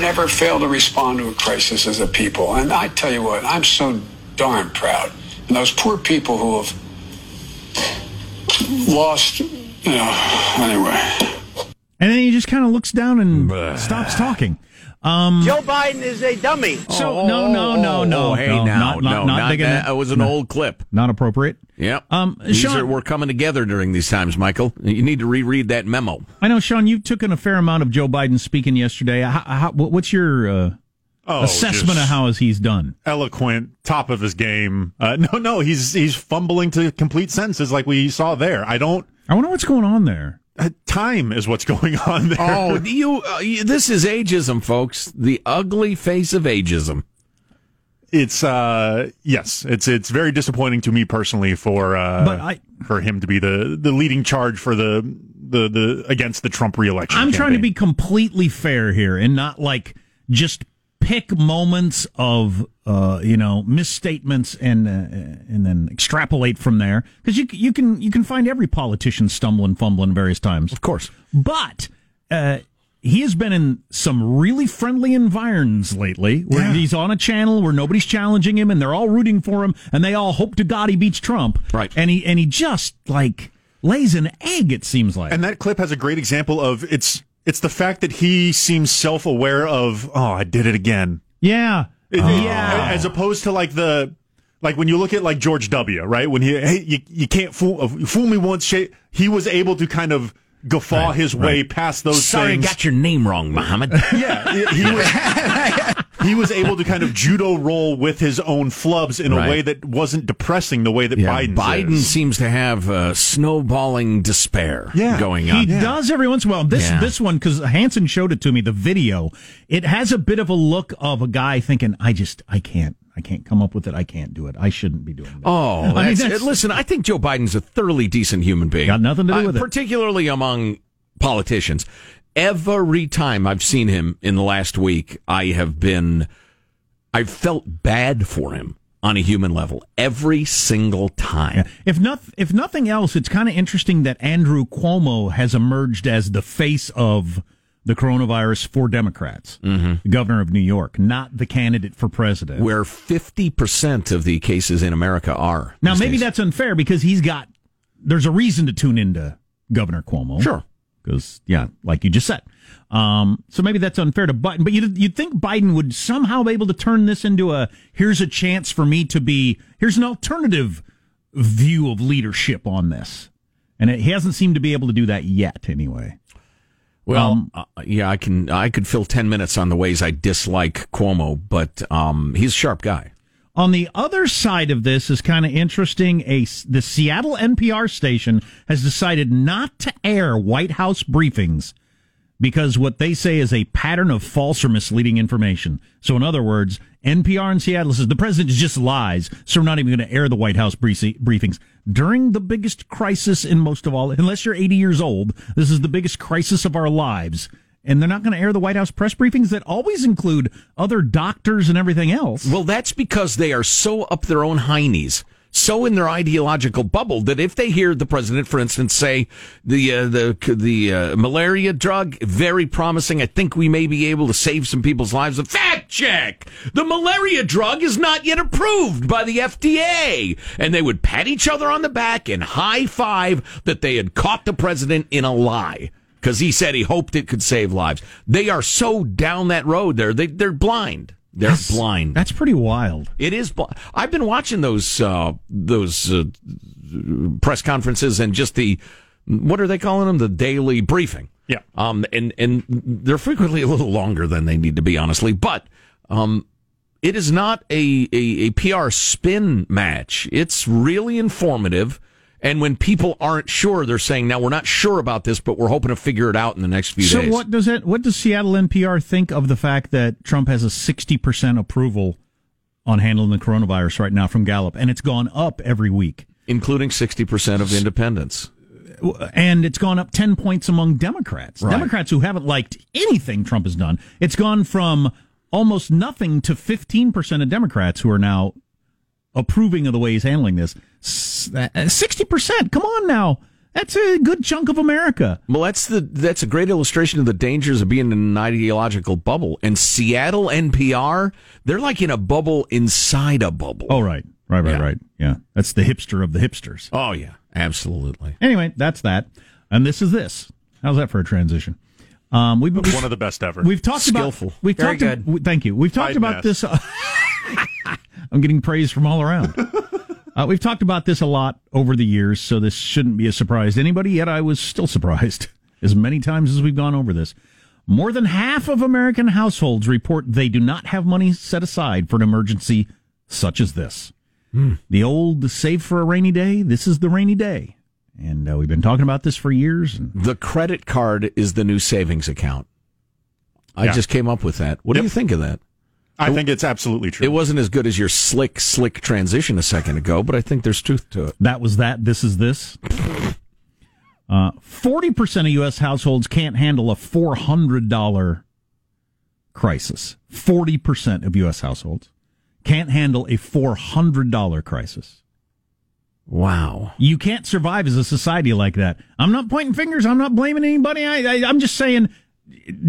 never, never, never fail to respond to a crisis as a people. And I tell you what, I'm so darn proud. And those poor people who have lost, you know, anyway. And then he just kind of looks down and stops talking. Um, Joe Biden is a dummy. So no, no, no, no. Oh, hey, no, now, not, not, no, not not digging that. it. It was an No. old clip. Not appropriate. Yep. Um, These Sean- are, we're coming together during these times, Michael. You need to reread that memo. I know, Sean. You took in a fair amount of Joe Biden speaking yesterday. How, how, what's your uh, Oh, assessment of how he's done? eloquent, top of his game. Uh, no, no, he's he's fumbling to complete sentences like we saw there. I don't. I wonder what's going on there. Uh, time is what's going on there. Oh, you, uh, you! This is ageism, folks. The ugly face of ageism. it's uh yes, it's it's very disappointing to me personally for uh But I- for him to be the the leading charge for the the the against the Trump reelection. I'm trying to be completely fair here and not like just pick moments of uh, you know misstatements and uh, and then extrapolate from there because you you can you can find every politician stumbling fumbling various times Of course. but uh, he has been in some really friendly environs lately where Yeah. he's on a channel where nobody's challenging him and they're all rooting for him and they all hope to God he beats Trump. Right. And he and he just like lays an egg, it seems like. And that clip has a great example of it's it's the fact that he seems self aware of oh I did it again. yeah. It- it- Yeah. as opposed to like the like when you look at like George W. Right when he hey you, you can't fool uh, fool me once shit he was able to kind of guffaw Right, his way past those Sorry, things. I got your name wrong, Mohammed. Yeah, he was he was able to kind of judo roll with his own flubs in Right. a way that wasn't depressing the way that Yeah, Biden Biden is. seems to have uh, snowballing despair Yeah. going on. He on. does every once in a while. This Yeah. this one because Hanson showed it to me. The video it has a bit of a look of a guy thinking, "I just I can't I can't come up with it. I can't do it. I shouldn't be doing that." Oh, I mean, that's- that's- listen, I think Joe Biden's a thoroughly decent human being. Got nothing to do Uh, with it. Particularly among politicians. Every time I've seen him in the last week, I have been, I've felt bad for him on a human level every single time. If not, if nothing else, it's kind of interesting that Andrew Cuomo has emerged as the face of the coronavirus for Democrats, Mm-hmm. the governor of New York, not the candidate for president. Where 50% of the cases in America are. now, maybe days. that's unfair because he's got. There's a reason to tune into Governor Cuomo. Sure. Because yeah, like you just said. Um, so maybe that's unfair to Biden, but you'd, you'd think Biden would somehow be able to turn this into a here's a chance for me to be here's an alternative view of leadership on this, and it, he hasn't seemed to be able to do that yet. Anyway, Well, Um, uh, yeah, I can. I could fill ten minutes on the ways I dislike Cuomo, but um, he's a sharp guy. On the other side of this is kind of interesting. A the Seattle NPR station has decided not to air White House briefings because what they say is a pattern of false or misleading information. So, in other words, NPR in Seattle says the president just lies, so we're not even going to air the White House briefings during the biggest crisis in most of all. Unless you're 80 years old, this is the biggest crisis of our lives. And they're not going to air the White House press briefings that always include other doctors and everything else. Well, that's because they are so up their own heinies, so in their ideological bubble that if they hear the president, for instance, say the uh, the the uh, malaria drug very promising, I think we may be able to save some people's lives. A fact check: the malaria drug is not yet approved by the FDA, and they would pat each other on the back and high five that they had caught the president in a lie. Because he said he hoped it could save lives. They are so down that road there. They, they're blind. They're blind. That's pretty wild. It is. bl- I've been watching those uh, those uh, press conferences and just the what are they calling them? The daily briefing. Yeah. Um. And and they're frequently a little longer than they need to be, honestly. But um, it is not a a, a PR spin match. It's really informative. And when people aren't sure, they're saying, "Now we're not sure about this, but we're hoping to figure it out in the next few So days." So, what does it? What does Seattle NPR think of the fact that Trump has a sixty percent approval on handling the coronavirus right now from Gallup, and it's gone up every week, including sixty percent of independents. and it's gone up ten points among Democrats. Right. Democrats who haven't liked anything Trump has done. It's gone from almost nothing to fifteen percent of Democrats who are now approving of the way he's handling this. uh, Sixty percent. Come on now. That's a good chunk of America. Well, that's the that's a great illustration of the dangers of being in an ideological bubble. And Seattle NPR, they're like in a bubble inside a bubble. Oh, right. Right, right, Yeah. right. Yeah. That's the hipster of the hipsters. Oh yeah, absolutely. Anyway, that's that. And this is this. How's that for a transition? Um, we've, we've One of the best ever. We've talked Skillful. about we've Very talked good. we- thank you. We've talked I'd about mess. this. Uh, I'm getting praise from all around. Uh, we've talked about this a lot over the years, so this shouldn't be a surprise to anybody. Yet I was still surprised as many times as we've gone over this. More than half of American households report they do not have money set aside for an emergency such as this. The old save for a rainy day. This is the rainy day, and uh, we've been talking about this for years. And The credit card is the new savings account. I Yeah. just came up with that. What do you think of that? I think it's absolutely true. It wasn't as good as your slick, slick transition a second ago, but I think there's truth to it. That was that. This is this. Uh, Forty percent of U.S. households can't handle a four hundred dollar crisis. Forty percent of U.S. households can't handle a four hundred dollar crisis. Wow. You can't survive as a society like that. I'm not pointing fingers. I'm not blaming anybody. I, I, I'm just saying,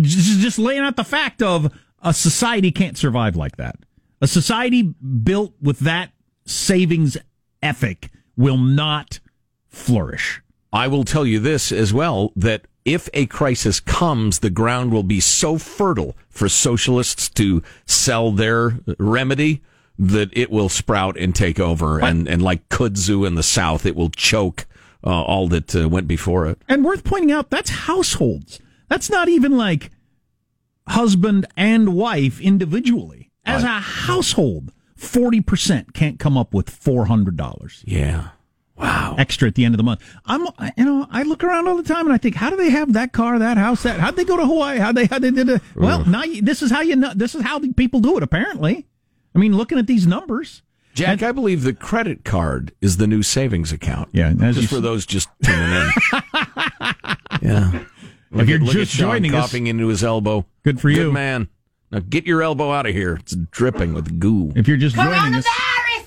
just, just laying out the fact of a society can't survive like that. A society built with that savings ethic will not flourish. I will tell you this as well that if a crisis comes, the ground will be so fertile for socialists to sell their remedy that it will sprout and take over. And, and like kudzu in the South, it will choke uh, all that uh, went before it. And worth pointing out, that's households. That's not even like husband and wife individually. As a household, 40% can't come up with $400 Yeah. Wow. extra at the end of the month. I'm, you know, I look around all the time and I think, how do they have that car, that house, that? How'd they go to Hawaii? How'd they, how they did it? Well, now you, this is how you know, this is how people do it, apparently. I mean, looking at these numbers. Jack, I believe the credit card is the new savings account. Yeah, as Just you- for those just tuning in. yeah. Look you're at- look just at Sean joining us- coughing into his elbow. Good for you. Good man. Now get your elbow out of here. It's dripping with goo. If you're just joining us.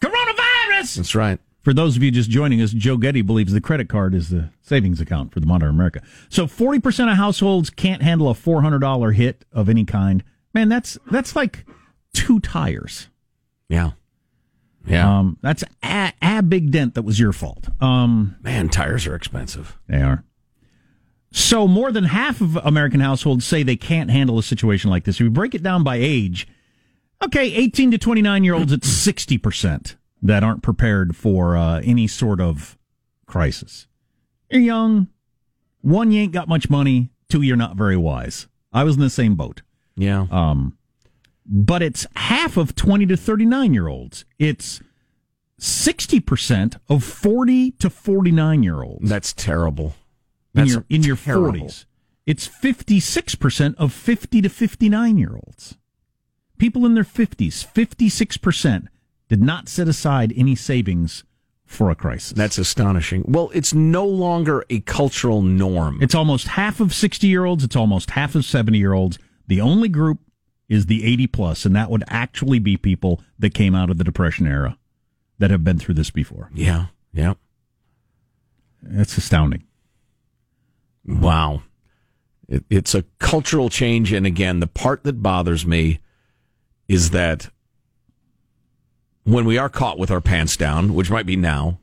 Coronavirus! That's right. For those of you just joining us, Joe Getty believes the credit card is the savings account for the modern America. So 40% of households can't handle a $400 hit of any kind. Man, that's that's like two tires. Yeah. Yeah. Um, that's a, a big dent that was your fault. Um, Man, tires are expensive. they are. So more than half of American households say they can't handle a situation like this. If we break it down by age, okay, 18 to 29 year olds, it's 60% that aren't prepared for uh, any sort of crisis. You're young. One, you ain't got much money. Two, you're not very wise. I was in the same boat. Yeah. Um, but it's half of 20 to 39 year olds. It's 60% of 40 to 49 year olds That's terrible. in That's your, in your terrible. 40s. It's 56% of 50 to 59 year olds. People in their 50s, 56% did not set aside any savings for a crisis. That's astonishing. Well, it's no longer a cultural norm. It's almost half of 60 year olds. It's almost half of 70 year olds. The only group is the 80 plus, and that would actually be people that came out of the Depression era that have been through this before. yeah. Yeah. That's astounding. Wow. It, it's a cultural change. And again, the part that bothers me is that when we are caught with our pants down, which might be now,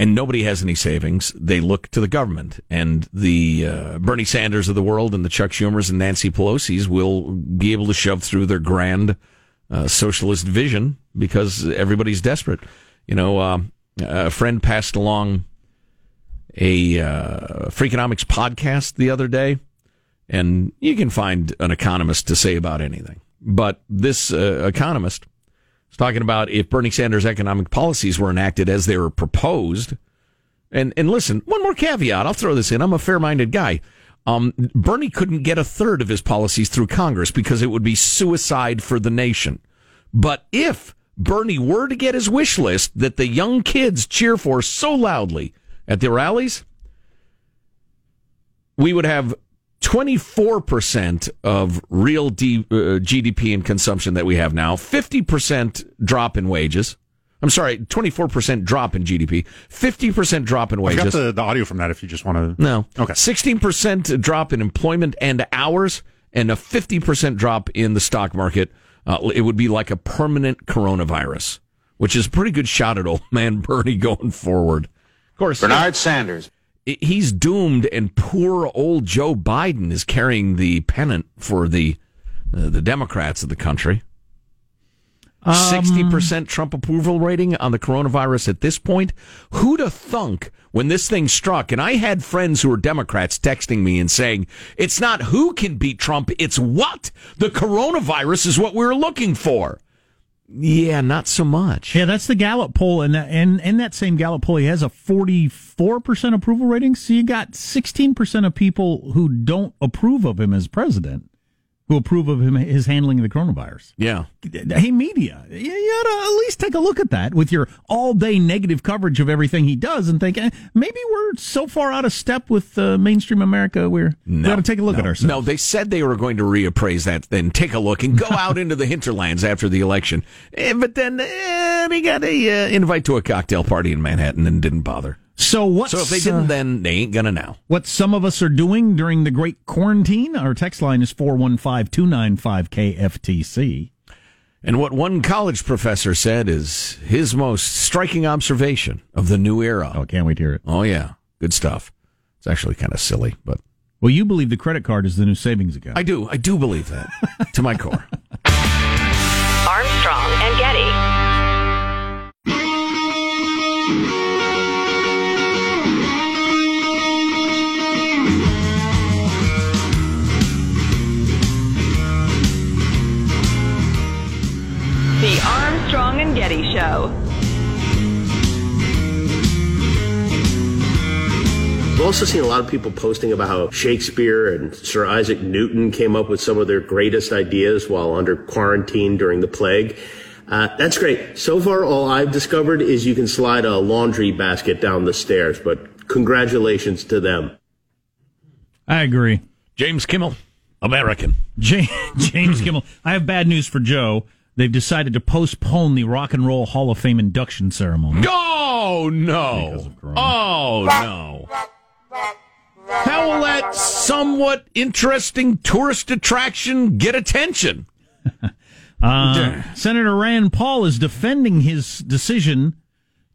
and nobody has any savings, they look to the government. And the uh, Bernie Sanders of the world and the Chuck Schumers and Nancy Pelosi's will be able to shove through their grand uh, socialist vision because everybody's desperate. You know, um a friend passed along a uh, Freakonomics podcast the other day, and you can find an economist to say about anything. But this uh, economist is talking about if Bernie Sanders' economic policies were enacted as they were proposed. And and listen, one more caveat. I'll throw this in. I'm a fair-minded guy. Um, Bernie couldn't get a third of his policies through Congress because it would be suicide for the nation. But if Bernie were to get his wish list that the young kids cheer for so loudly at the rallies, we would have 24% of real D, uh, GDP and consumption that we have now, 50% drop in wages, I'm sorry, 24% drop in GDP, 50% drop in I've wages. got the, the audio from that if you just want to. no. Okay. 16% drop in employment and hours, and a 50% drop in the stock market. Uh, it would be like a permanent coronavirus, which is a pretty good shot at old man Bernie going forward. Of course, Bernard Sanders. He's doomed, and poor old Joe Biden is carrying the pennant for the uh, the Democrats of the country. Sixty percent Trump approval rating on the coronavirus at this point. Who'd have thunk when this thing struck? And I had friends who were Democrats texting me and saying, "It's not who can beat Trump; it's what the coronavirus is what we're looking for." Yeah, not so much. Yeah, that's the Gallup poll, and and in that same Gallup poll, he has a forty four percent approval rating. So you got sixteen percent of people who don't approve of him as president, who approve of him his handling of the coronavirus. Yeah. Hey, media, you, you ought to at least take a look at that with your all day negative coverage of everything he does, and think eh, maybe we're so far out of step with uh, mainstream America. We're we got to take a look no, at ourselves. No, they said they were going to reappraise that, then take a look and go out into the hinterlands after the election. Eh, but then eh, they got a uh, invite to a cocktail party in Manhattan and didn't bother. So what? So if they didn't, uh, then they ain't gonna now. What some of us are doing during the great quarantine, our text line is 415-295-KFTC. And what one college professor said is his most striking observation of the new era. Oh, can't wait to hear it. Oh yeah, good stuff. It's actually kind of silly, but Well, you believe the credit card is the new savings account. I do, I do believe that to my core. Armstrong and Getty. Armstrong and Getty Show. I've also seen a lot of people posting about how Shakespeare and Sir Isaac Newton came up with some of their greatest ideas while under quarantine during the plague. Uh, that's great. So far, all I've discovered is you can slide a laundry basket down the stairs, but congratulations to them. I agree. James Kimmel, American. Ja- James Kimmel. I have bad news for Joe. They've decided to postpone the Rock and Roll Hall of Fame induction ceremony. Oh no! Oh no! How will that somewhat interesting tourist attraction get attention? Uh, Senator Rand Paul is defending his decision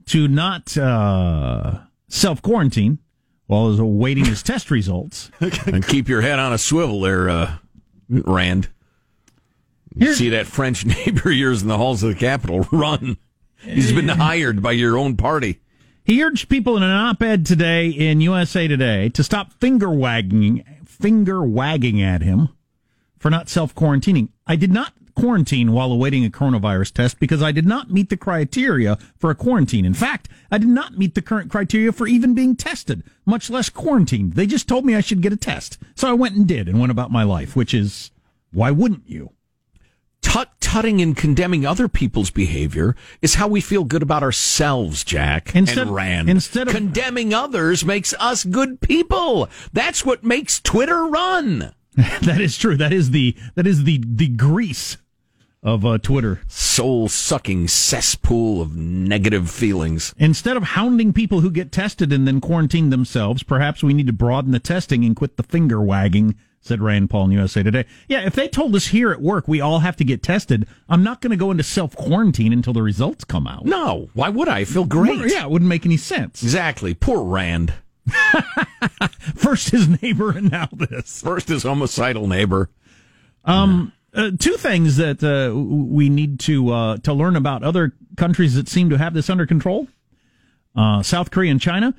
to not uh, self quarantine while he's awaiting his test results. and keep your head on a swivel there, uh, Rand. You see that French neighbor of yours in the halls of the Capitol run. He's been hired by your own party. He urged people in an op-ed today in USA Today to stop finger wagging, finger wagging at him for not self-quarantining. I did not quarantine while awaiting a coronavirus test because I did not meet the criteria for a quarantine. In fact, I did not meet the current criteria for even being tested, much less quarantined. They just told me I should get a test. So I went and did and went about my life, which is why wouldn't you? Tut tutting and condemning other people's behavior is how we feel good about ourselves, Jack Instead- and Rand. instead of- condemning others makes us good people. That's what makes Twitter run. that is true. That is the that is the the grease of uh, Twitter. Soul sucking cesspool of negative feelings. Instead of hounding people who get tested and then quarantine themselves, perhaps we need to broaden the testing and quit the finger wagging, said Rand Paul in USA Today. Yeah, if they told us here at work we all have to get tested, I'm not going to go into self quarantine until the results come out. No, why would I? I feel great. Yeah, it wouldn't make any sense. Exactly. Poor Rand. First his neighbor and now this. First his homicidal neighbor. Uh, two things that uh, we need to uh, to learn about other countries that seem to have this under control. Uh, South Korea and China.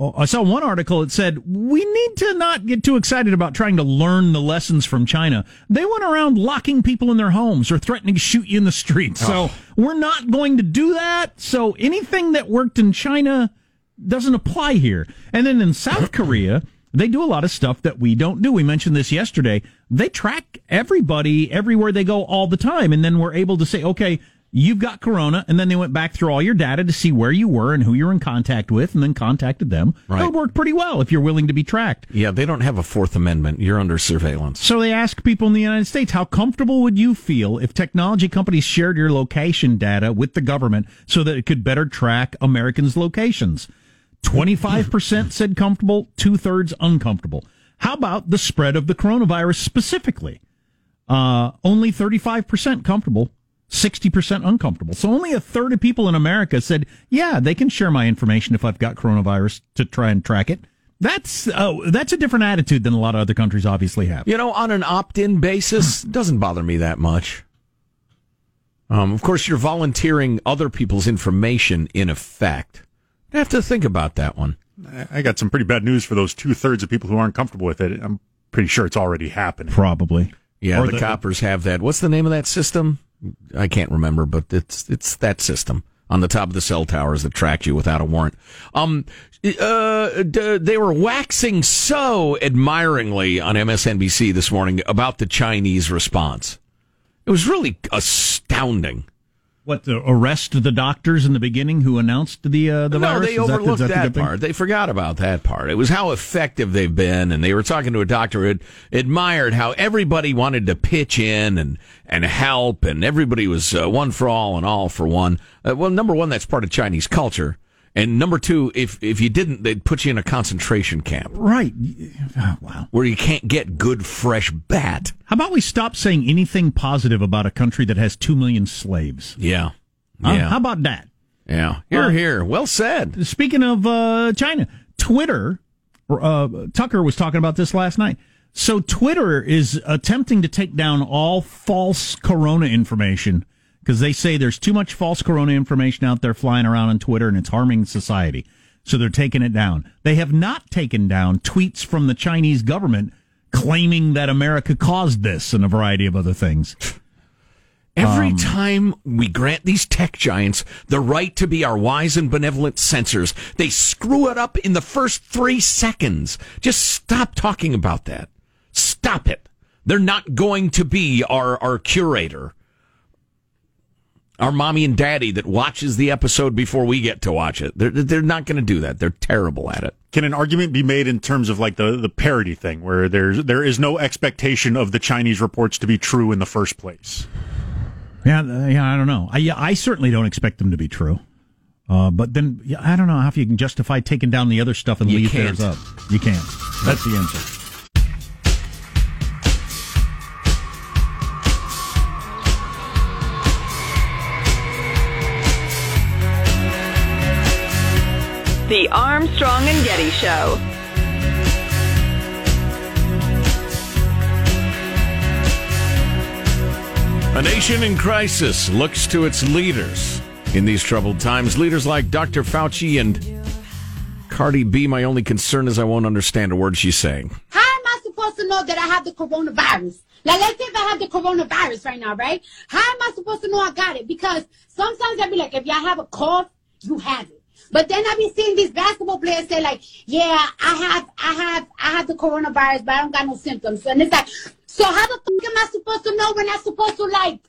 Uh, I saw one article that said we need to not get too excited about trying to learn the lessons from China. They went around locking people in their homes or threatening to shoot you in the street. So we're not going to do that. So anything that worked in China doesn't apply here. And then in South Korea, they do a lot of stuff that we don't do. We mentioned this yesterday. They track everybody everywhere they go all the time. And then we're able to say, okay, you've got corona, and then they went back through all your data to see where you were and who you're in contact with, and then contacted them. Right. That would work pretty well if you're willing to be tracked. Yeah, they don't have a Fourth Amendment. You're under surveillance. So they ask people in the United States, how comfortable would you feel if technology companies shared your location data with the government so that it could better track Americans' locations? 25% said comfortable, two thirds uncomfortable. How about the spread of the coronavirus specifically? Uh, only 35% comfortable, 60% uncomfortable. So only a third of people in America said, yeah, they can share my information if I've got coronavirus to try and track it. That's, oh, that's a different attitude than a lot of other countries obviously have. You know, on an opt-in basis, doesn't bother me that much. Um, of course, you're volunteering other people's information in effect. I have to think about that one. I- I got some pretty bad news for those two thirds of people who aren't comfortable with it. I'm pretty sure it's already happening. Probably. Yeah, Or the, the- coppers have that. What's the name of that system? I can't remember, but it's it's that system on the top of the cell towers that track you without a warrant. Um, uh, d- they were waxing so admiringly on MSNBC this morning about the Chinese response. It was really astounding. What the arrest of the doctors in the beginning who announced the uh, the no, virus? they Is overlooked that that, thing? part. They forgot about that part. It was how effective they've been, and they were talking to a doctor who admired how everybody wanted to pitch in and and help, and everybody was uh, one for all and all for one. Uh, well, number one, that's part of Chinese culture, and number two, if if you didn't, they'd put you in a concentration camp Right. Oh, wow. where you can't get good fresh bat. How about we stop saying anything positive about a country that has two million slaves? Yeah, Huh? yeah, How about that? yeah. Here, Uh, here. Well said. Speaking of uh, China, Twitter, uh, Tucker was talking about this last night. So Twitter is attempting to take down all false corona information because they say there's too much false corona information out there flying around on Twitter and it's harming society. So they're taking it down. They have not taken down tweets from the Chinese government claiming that America caused this and a variety of other things. Every um, time we grant these tech giants the right to be our wise and benevolent censors, they screw it up in the first three seconds. Just stop talking about that. Stop it. They're not going to be our, our curator, our mommy and daddy that watches the episode before we get to watch it. They're, they're not going to do that. They're terrible at it. Can an argument be made in terms of like the, the parody thing where there's there is no expectation of the Chinese reports to be true in the first place? Yeah, uh, yeah, I don't know. I, yeah, I certainly don't expect them to be true. Uh, but then yeah, I don't know how if you can justify taking down the other stuff and You leave can't. theirs up. You can't. That's the answer. The Armstrong and Getty Show. A nation in crisis looks to its leaders in these troubled times. Leaders like Dr. Fauci and Cardi B. My only concern is I won't understand a word she's saying. How am I supposed to know that I have the coronavirus? Like, let's say if I have the coronavirus right now, right? How am I supposed to know I got it? Because sometimes I'd be like, if y'all have a cough, you have it. But then I be seeing these basketball players say like, yeah, I have, I have, I have the coronavirus, but I don't got no symptoms. And it's like, so how the fuck am I supposed to know when I'm supposed to like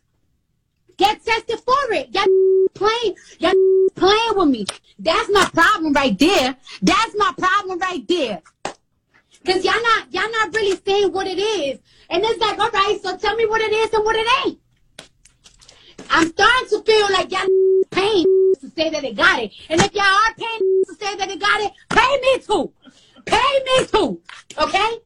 get tested for it? Y'all playing, y'all playing with me. That's my problem right there. That's my problem right there. Cause y'all not y'all not really saying what it is. And it's like, all right, so tell me what it is and what it ain't. I'm starting to feel like y'all paying to say that they got it. And if y'all are paying to say that they got it, pay me too. Pay me too. Okay?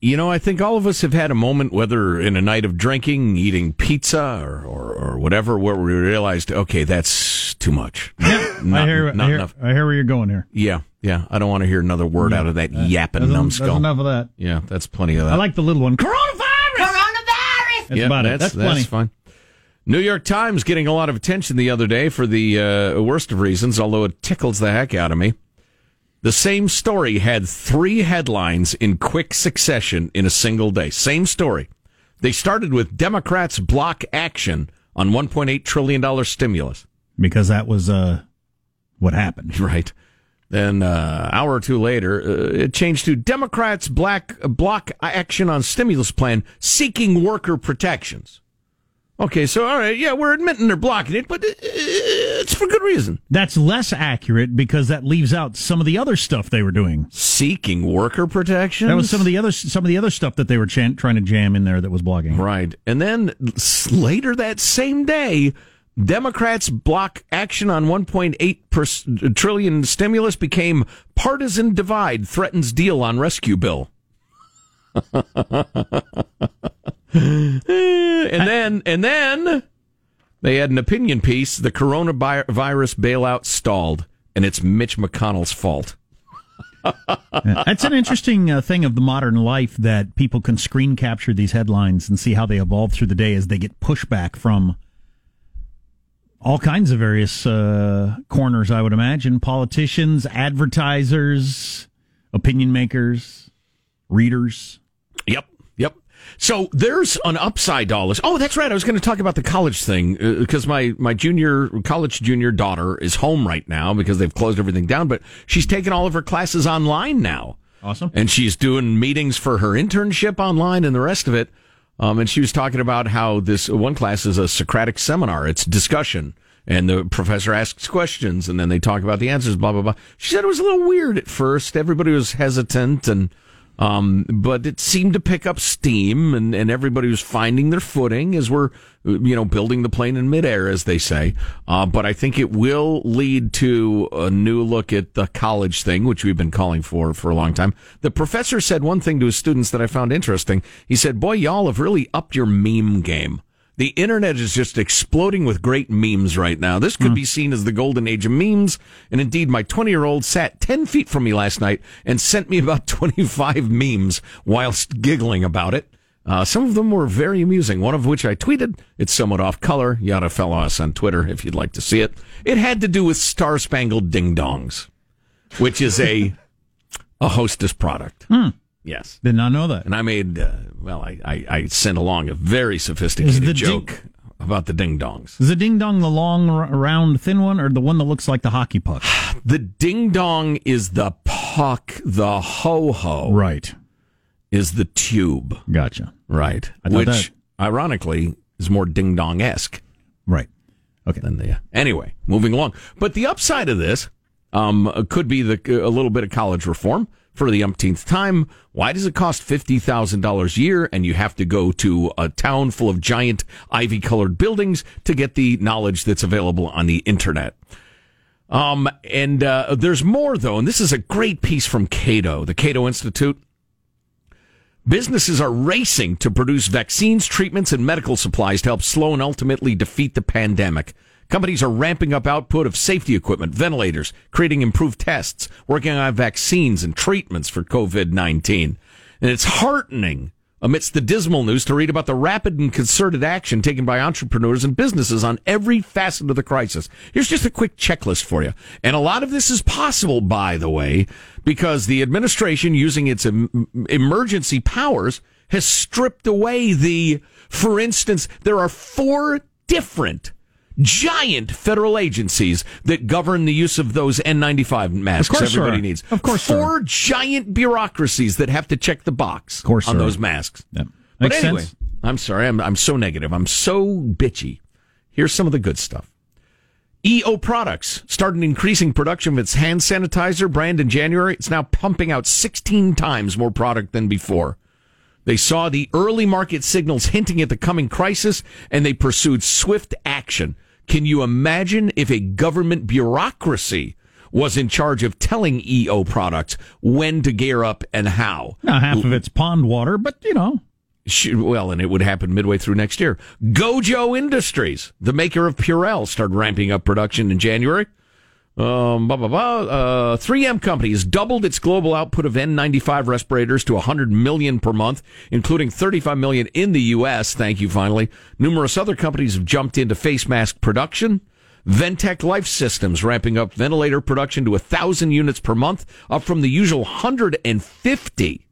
You know, I think all of us have had a moment, whether in a night of drinking, eating pizza, or, or, or whatever, where we realized, okay, that's too much. I Not- hear, not I, hear enough. I hear where you're going here. Yeah, yeah. I don't want to hear another word out of that yapping That's, numbskull. that's enough of that. Yeah, that's plenty of that. I like the little one. Coronavirus. Coronavirus! That's yeah, about that's, it. That's that's plenty. fine. New York Times getting a lot of attention the other day for the uh, worst of reasons, although it tickles the heck out of me. The same story had three headlines in quick succession in a single day. Same story. They started with Democrats block action on $1.8 trillion stimulus. Because that was uh, what happened. Right. Then uh, hour or two later, uh, it changed to Democrats black block action on stimulus plan seeking worker protections. Okay, so all right, yeah, we're admitting they're blocking it, but uh, it's for good reason. That's less accurate because that leaves out some of the other stuff they were doing. Seeking worker protection. That was some of the other some of the other stuff that they were trying to jam in there that was blocking. Right. And then later that same day, Democrats block action on 1.8 per- trillion stimulus became partisan divide threatens deal on rescue bill. and then and then they had an opinion piece, the coronavirus bailout stalled and it's Mitch McConnell's fault. That's an interesting uh, thing of the modern life that people can screen capture these headlines and see how they evolve through the day as they get pushback from all kinds of various uh, corners, I would imagine politicians, advertisers, opinion makers, readers. So there's an upside to all this. Oh, that's right. I was going to talk about the college thing because my, my junior, college junior daughter is home right now because they've closed everything down, but she's taking all of her classes online now. Awesome. And she's doing meetings for her internship online and the rest of it. Um, and she was talking about how this one class is a Socratic seminar. It's discussion. And the professor asks questions and then they talk about the answers, blah, blah, blah. She said it was a little weird at first. Everybody was hesitant and, um, but it seemed to pick up steam and, and everybody was finding their footing as we're, you know, building the plane in midair, as they say. Uh, but I think it will lead to a new look at the college thing, which we've been calling for for a long time. The professor said one thing to his students that I found interesting. He said, boy, y'all have really upped your meme game. The internet is just exploding with great memes right now. This could be seen as the golden age of memes. And indeed, my 20 year old sat 10 feet from me last night and sent me about 25 memes whilst giggling about it. Uh, some of them were very amusing, one of which I tweeted. It's somewhat off color. You ought to follow us on Twitter if you'd like to see it. It had to do with Star Spangled Ding Dongs, which is a, a hostess product. Yes. Did not know that. And I made, uh, well, I, I, I sent along a very sophisticated joke about the ding dongs. Is the ding dong the long, round, thin one, or the one that looks like the hockey puck? The ding dong is the puck, the ho ho right. is the tube, Gotcha. right? Which, that- ironically, is more ding dong esque Right. Okay. than the. Anyway, moving along. But the upside of this um, could be the, a little bit of college reform for the umpteenth time. Why does it cost fifty thousand dollars a year, and you have to go to a town full of giant ivy-colored buildings to get the knowledge that's available on the internet? Um, and uh, there's more though, and this is a great piece from Cato, the Cato Institute. Businesses are racing to produce vaccines, treatments, and medical supplies to help slow and ultimately defeat the pandemic. Companies are ramping up output of safety equipment, ventilators, creating improved tests, working on vaccines and treatments for COVID-19. And it's heartening amidst the dismal news to read about the rapid and concerted action taken by entrepreneurs and businesses on every facet of the crisis. Here's just a quick checklist for you. And a lot of this is possible, by the way, because the administration using its em- emergency powers has stripped away the, for instance, there are four different giant federal agencies that govern the use of those N95 masks Of course everybody are. needs. Of course Four giant bureaucracies that have to check the box of course on are. those masks. Yep. But Makes anyway, sense. I'm sorry. I'm, I'm so negative. I'm so bitchy. Here's some of the good stuff. EO Products started increasing production of its hand sanitizer brand in January. It's now pumping out 16 times more product than before. They saw the early market signals hinting at the coming crisis and they pursued swift action. Can you imagine if a government bureaucracy was in charge of telling EO products when to gear up and how? Now, half of it's pond water, but you know. Well, and it would happen midway through next year. Gojo Industries, the maker of Purell, started ramping up production in January. Um, blah, blah, blah. Uh, 3M Company has doubled its global output of N95 respirators to 100 million per month, including 35 million in the U.S. Thank you, finally. Numerous other companies have jumped into face mask production. Ventec Life Systems ramping up ventilator production to 1,000 units per month, up from the usual 150.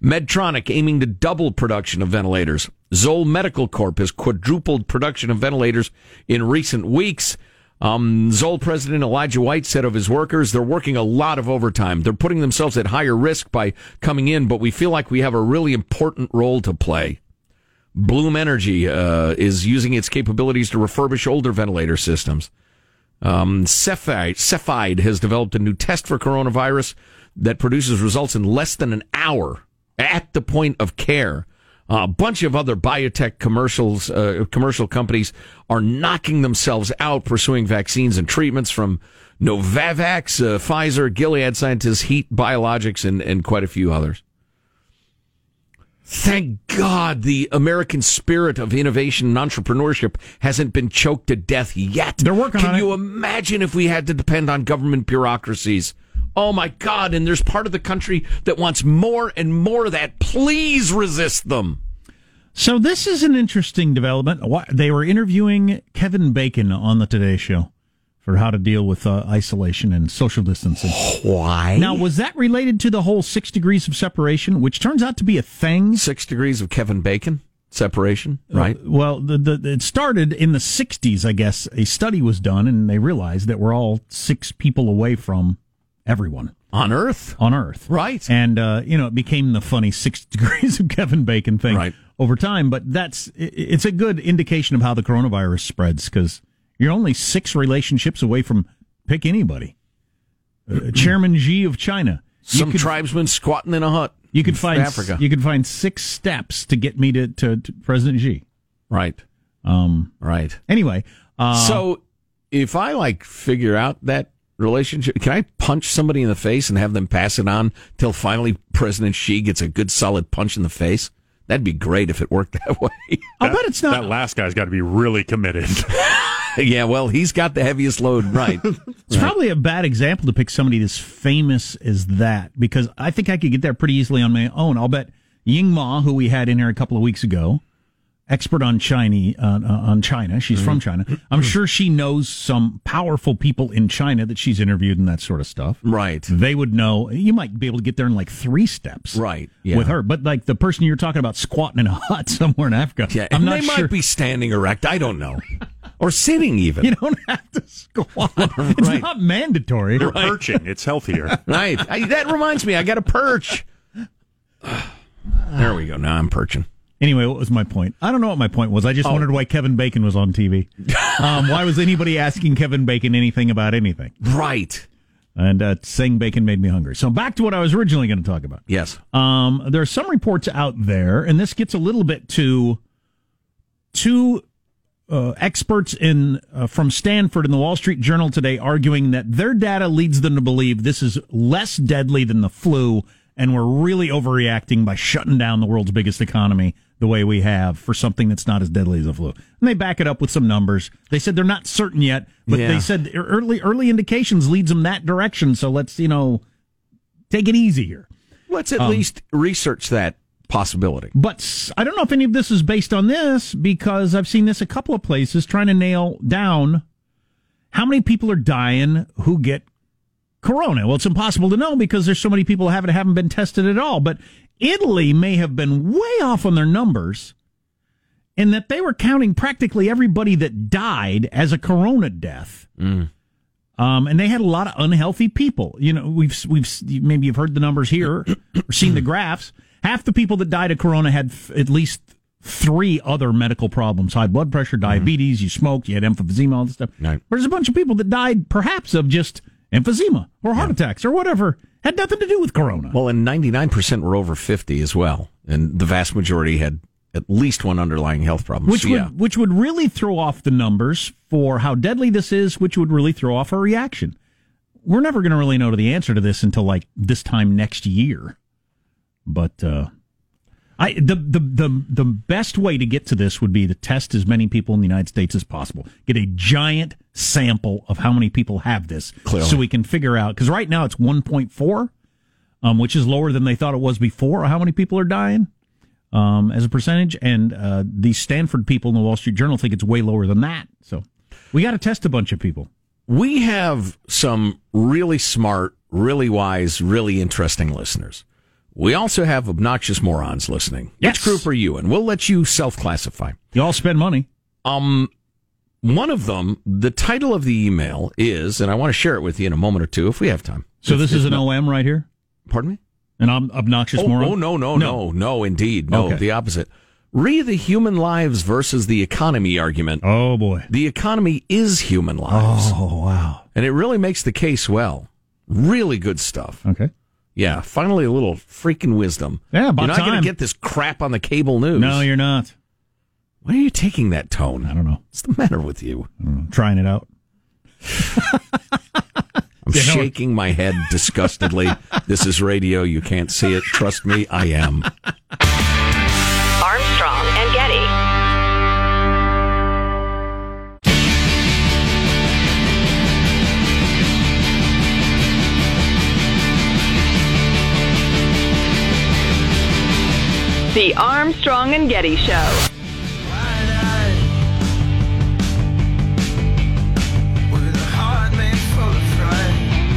Medtronic aiming to double production of ventilators. Zoll Medical Corp has quadrupled production of ventilators in recent weeks. Um, Zoll president Elijah White said of his workers, they're working a lot of overtime. They're putting themselves at higher risk by coming in, but we feel like we have a really important role to play. Bloom Energy uh, is using its capabilities to refurbish older ventilator systems. Um, Cepheid, Cepheid has developed a new test for coronavirus that produces results in less than an hour at the point of care. A bunch of other biotech commercials, uh, commercial companies are knocking themselves out pursuing vaccines and treatments from Novavax, uh, Pfizer, Gilead Sciences, Heat Biologics, and, and quite a few others. Thank God the American spirit of innovation and entrepreneurship hasn't been choked to death yet. They're working Can on it. you imagine if we had to depend on government bureaucracies? Oh my God. And there's part of the country that wants more and more of that. Please resist them. So this is an interesting development. They were interviewing Kevin Bacon on the Today Show for how to deal with uh, isolation and social distancing. Why? Now, was that related to the whole six degrees of separation, which turns out to be a thing? six degrees of Kevin Bacon separation, right? Uh, well, the, the, it started in the 60s, I guess. A study was done, and they realized that we're all six people away from everyone On Earth. on Earth. Right. And, uh, you know, it became the funny six degrees of Kevin Bacon thing Right. over time. But that's it's a good indication of how the coronavirus spreads because you're only six relationships away from pick anybody. Uh, Chairman Xi of China. Some could- tribesman squatting in a hut. You could in find Africa. you could find six steps to get me to, to, to President Xi. right. Um. Right. Anyway, uh, so if I like figure out that relationship, can I punch somebody in the face and have them pass it on till finally President Xi gets a good solid punch in the face? That'd be great if it worked that way. I'll bet it's not. That last guy's got to be really committed. yeah, well, he's got the heaviest load, right? It's probably a bad example to pick somebody as famous as that because I think I could get there pretty easily on my own. I'll bet Ying Ma, who we had in here a couple of weeks ago, expert on China, uh, uh, on China. She's from China. I'm sure she knows some powerful people in China that she's interviewed and that sort of stuff. right. They would know. You might be able to get there in like three steps, Right, yeah. With her, but like the person you're talking about squatting in a hut somewhere in Africa, Yeah, I'm and not they sure. might be standing erect. I don't know. or sitting even. you don't have to squat. It's Right. not mandatory. They're perching. It's healthier. right. I, that reminds me, I got a perch. there we go. Now I'm perching. Anyway, what was my point? I don't know what my point was. I Oh. just wondered why Kevin Bacon was on TV. um, why was anybody asking Kevin Bacon anything about anything? Right. And uh, saying bacon made me hungry. So back to what I was originally going to talk about. Yes. Um, there are some reports out there, and this gets a little bit to two uh, experts in uh, from Stanford in the Wall Street Journal today arguing that their data leads them to believe this is less deadly than the flu, and we're really overreacting by shutting down the world's biggest economy the way we have for something that's not as deadly as the flu. And they back it up with some numbers. They said they're not certain yet, but Yeah. they said early early indications leads them that direction. So let's you know take it easy here. Let's at Um, least research that possibility. But I don't know if any of this is based on this because I've seen this a couple of places trying to nail down how many people are dying who get corona. Well, it's impossible to know because there's so many people who haven't haven't been tested at all. But Italy may have been way off on their numbers in that they were counting practically everybody that died as a corona death. Um, and they had a lot of unhealthy people. You know, we've we've maybe you've heard the numbers here or seen the graphs. Half the people that died of corona had f- at least three other medical problems: high blood pressure, diabetes. You smoked, you had emphysema, all this stuff. Right. There's a bunch of people that died perhaps of just emphysema or heart attacks or whatever. Had nothing to do with corona. Well, and 99% were over 50 as well. And the vast majority had at least one underlying health problem. which So, would yeah. which would really throw off the numbers for how deadly this is, which would really throw off our reaction. We're never going to really know the answer to this until like this time next year. But uh, I the, the the the best way to get to this would be to test as many people in the United States as possible. Get a giant sample of how many people have this, Clearly. so we can figure out. Because right now it's 1.4, um, which is lower than they thought it was before. How many people are dying? um, as a percentage, and uh, the Stanford people in the Wall Street Journal think it's way lower than that. So we got to test a bunch of people. We have some really smart, really wise, really interesting listeners. We also have obnoxious morons listening. Yes. Which group are you in? We'll let you self classify. You all spend money. Um, one of them, the title of the email is, and I want to share it with you in a moment or two if we have time. So If- this is an not- OM right here, Pardon me? an ob- obnoxious Oh, moron. oh, no, no, no, no, indeed. No, Okay. the opposite. Re the human lives versus the economy argument. Oh boy. The economy is human lives. Oh wow. And it really makes the case well. Really good stuff. Okay. Yeah, finally a little freaking wisdom. Yeah, about You're not going to get this crap on the cable news. No, you're not. Why are you taking that tone? I don't know. What's the matter with you? Trying it out. I'm shaking my head disgustedly. this is radio. You can't see it. Trust me, I am. The Armstrong and Getty Show.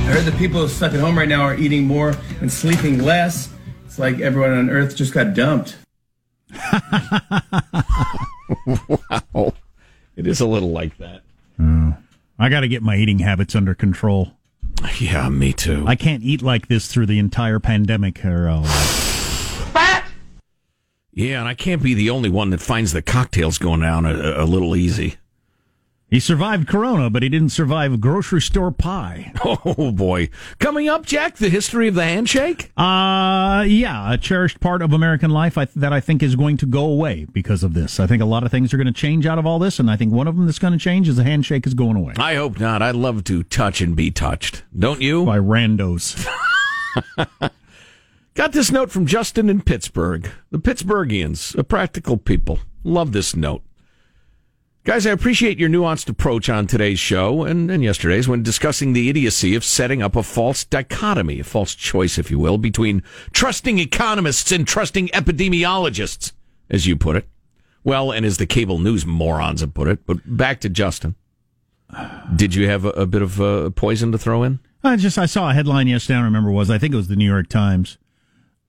I heard the people stuck at home right now are eating more and sleeping less. It's like everyone on Earth just got dumped. wow. It is a little like that. I got to get my eating habits under control. Yeah, me too. I can't eat like this through the entire pandemic. Or, uh, yeah, and I can't be the only one that finds the cocktails going down a, a little easy. he survived Corona, but he didn't survive grocery store pie. Oh boy. Coming up, Jack, the history of the handshake? Uh, yeah, a cherished part of American life I, that I think is going to go away because of this. I think a lot of things are going to change out of all this, and I think one of them that's going to change is the handshake is going away I hope not. I'd love to touch and be touched. Don't you? by randos. Got this note from Justin in Pittsburgh. The Pittsburghians, a practical people. Love this note. Guys, I appreciate your nuanced approach on today's show and, and yesterday's when discussing the idiocy of setting up a false dichotomy, a false choice, if you will, between trusting economists and trusting epidemiologists, as you put it. Well, and as the cable news morons have put it. But back to Justin. Did you have a, a bit of uh, poison to throw in? I just I saw a headline yesterday. I don't remember what it was. I think it was the New York Times.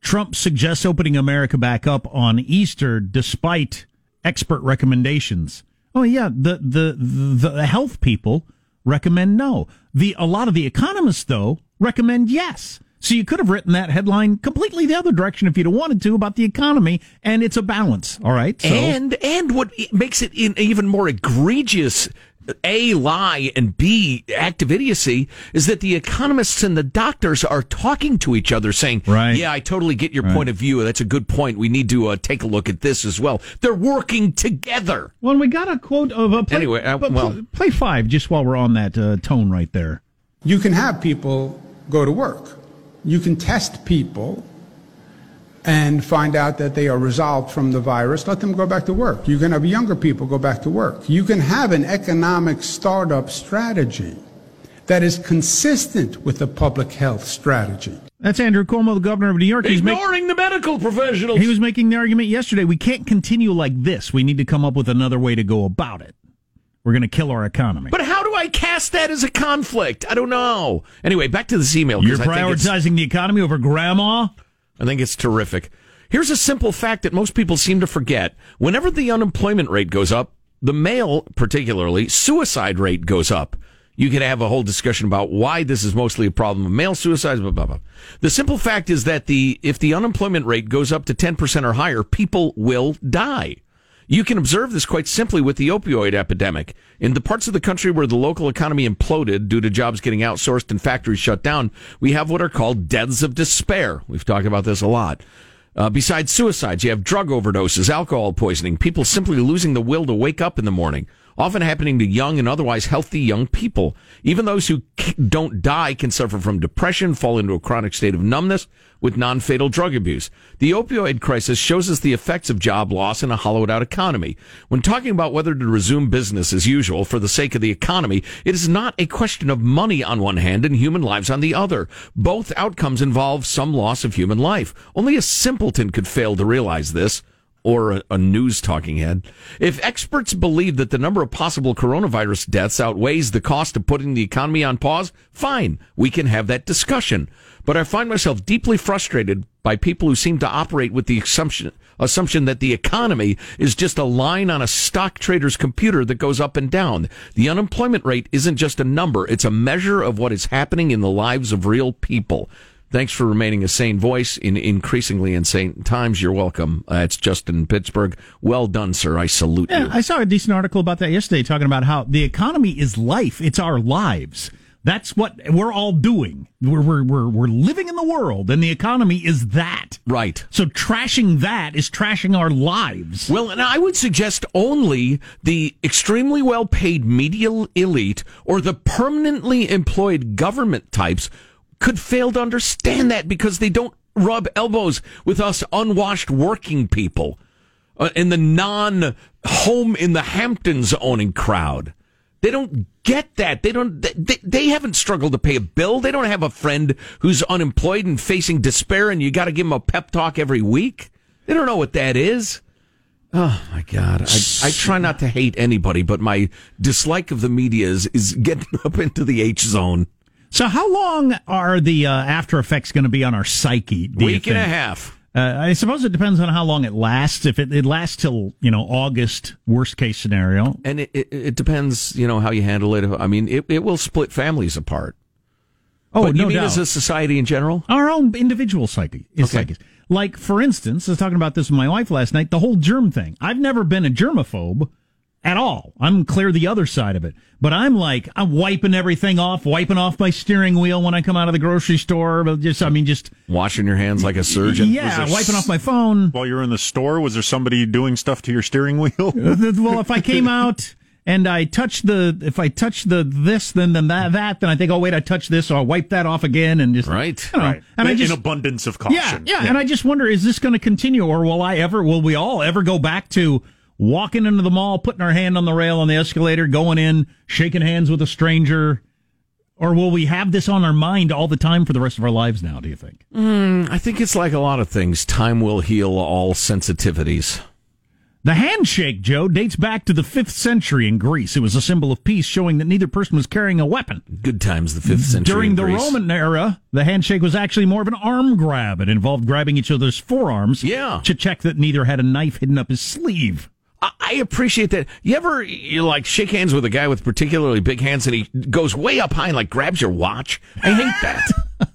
Trump suggests opening America back up on Easter despite expert recommendations. Oh yeah, the the the health people recommend no. The a lot of the economists though recommend yes. So you could have written that headline completely the other direction if you'd have wanted to about the economy, and it's a balance. All right, so and and what makes it in even more egregious a lie and b active idiocy is that the economists and the doctors are talking to each other saying Right. yeah i totally get your point of view that's a good point we need to uh, take a look at this as well they're working together Well, we got a quote of a play, Anyway, uh, well- play, play five just while we're on that uh, tone right there. You can have people go to work. You can test people and find out that they are resolved from the virus. Let them go back to work. You can have younger people go back to work. You can have an economic startup strategy that is consistent with the public health strategy. That's Andrew Cuomo, the governor of New York. He's make- ignoring the medical professionals he was making the argument yesterday. We can't continue like this. We need to come up with another way to go about it. We're going to kill our economy. but how do i cast that as a conflict i don't know anyway back to this email 'cause You're I think prioritizing the economy over grandma? I think it's terrific. Here's a simple fact that most people seem to forget. Whenever the unemployment rate goes up, the male, particularly, suicide rate goes up. You could have a whole discussion about why this is mostly a problem of male suicides, blah, blah, blah. The simple fact is that the, if the unemployment rate goes up to 10% or higher, people will die. You can observe this quite simply with the opioid epidemic. In the parts of the country where the local economy imploded due to jobs getting outsourced and factories shut down, we have what are called deaths of despair. We've talked about this a lot. Uh, besides suicides, you have drug overdoses, alcohol poisoning, people simply losing the will to wake up in the morning, often happening to young and otherwise healthy young people. Even those who don't die can suffer from depression, fall into a chronic state of numbness with non-fatal drug abuse. The opioid crisis shows us the effects of job loss in a hollowed out economy. When talking about whether to resume business as usual for the sake of the economy, it is not a question of money on one hand and human lives on the other. Both outcomes involve some loss of human life. Only a simpleton could fail to realize this or a, a news talking head. If experts believe that the number of possible coronavirus deaths outweighs the cost of putting the economy on pause, fine, we can have that discussion. But I find myself deeply frustrated by people who seem to operate with the assumption assumption that the economy is just a line on a stock trader's computer that goes up and down. The unemployment rate isn't just a number, it's a measure of what is happening in the lives of real people. Thanks for remaining a sane voice in increasingly insane times. You're welcome. Uh, it's Justin Pittsburgh. Well done, sir. I salute Yeah, you. I saw a decent article about that yesterday talking about how the economy is life. It's our lives. That's what we're all doing. We're, we're, we're, we're living in the world and the economy is that. right. So trashing that is trashing our lives. Well, and I would suggest only the extremely well paid media elite or the permanently employed government types could fail to understand that because they don't rub elbows with us unwashed working people uh, and the non home in the Hamptons owning crowd. They don't get that. They don't. They, they haven't struggled to pay a bill. They don't have a friend who's unemployed and facing despair, and you got to give them a pep talk every week. They don't know what that is. Oh my God! I, I try not to hate anybody, but my dislike of the media is, is getting up into the H zone. So how long are the uh, after effects going to be on our psyche? Week and a half. Uh, I suppose it depends on how long it lasts. If it, it lasts till you know August, worst case scenario. And it, it, it depends, you know, how you handle it. I mean, it, it will split families apart. Oh, but no you mean doubt. as a society in general? our own individual psyche is Okay. psyches. Like, for instance, I was talking about this with my wife last night, the whole germ thing. I've never been a germaphobe at all. I'm clear the other side of it. But I'm like, I'm wiping everything off, wiping off my steering wheel when I come out of the grocery store. But just, I mean, just, Washing your hands like a surgeon. yeah, there wiping off my phone. While you're in the store, was there somebody doing stuff to your steering wheel? well, if I came out and I touch the, if I touch the this, then then that, that, then I think, oh wait, I touched this, so I'll wipe that off again, and just Right. you know, right. And I in just abundance of caution. yeah, caution. yeah, and I just wonder, is this going to continue, or will I ever, will we all ever go back to walking into the mall, putting our hand on the rail on the escalator, going in, shaking hands with a stranger? Or will we have this on our mind all the time for the rest of our lives now, do you think? Hmm, I think it's like a lot of things. Time will heal all sensitivities. The handshake, Joe, dates back to the 5th century in Greece. It was a symbol of peace, showing that neither person was carrying a weapon. Good times, the fifth century. During in the Greece. Roman era, the handshake was actually more of an arm grab. It involved grabbing each other's forearms Yeah. to check that neither had a knife hidden up his sleeve. I- appreciate that. You ever you like shake hands with a guy with particularly big hands and he goes way up high and like grabs your watch? I hate that.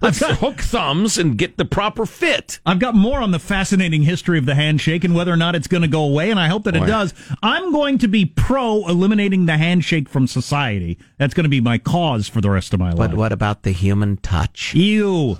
Let's hook thumbs and get the proper fit. I've got more on the fascinating history of the handshake and whether or not it's going to go away, and I hope that it does. I'm going to be pro eliminating the handshake from society. That's going to be my cause for the rest of my life. But what about the human touch? Ew.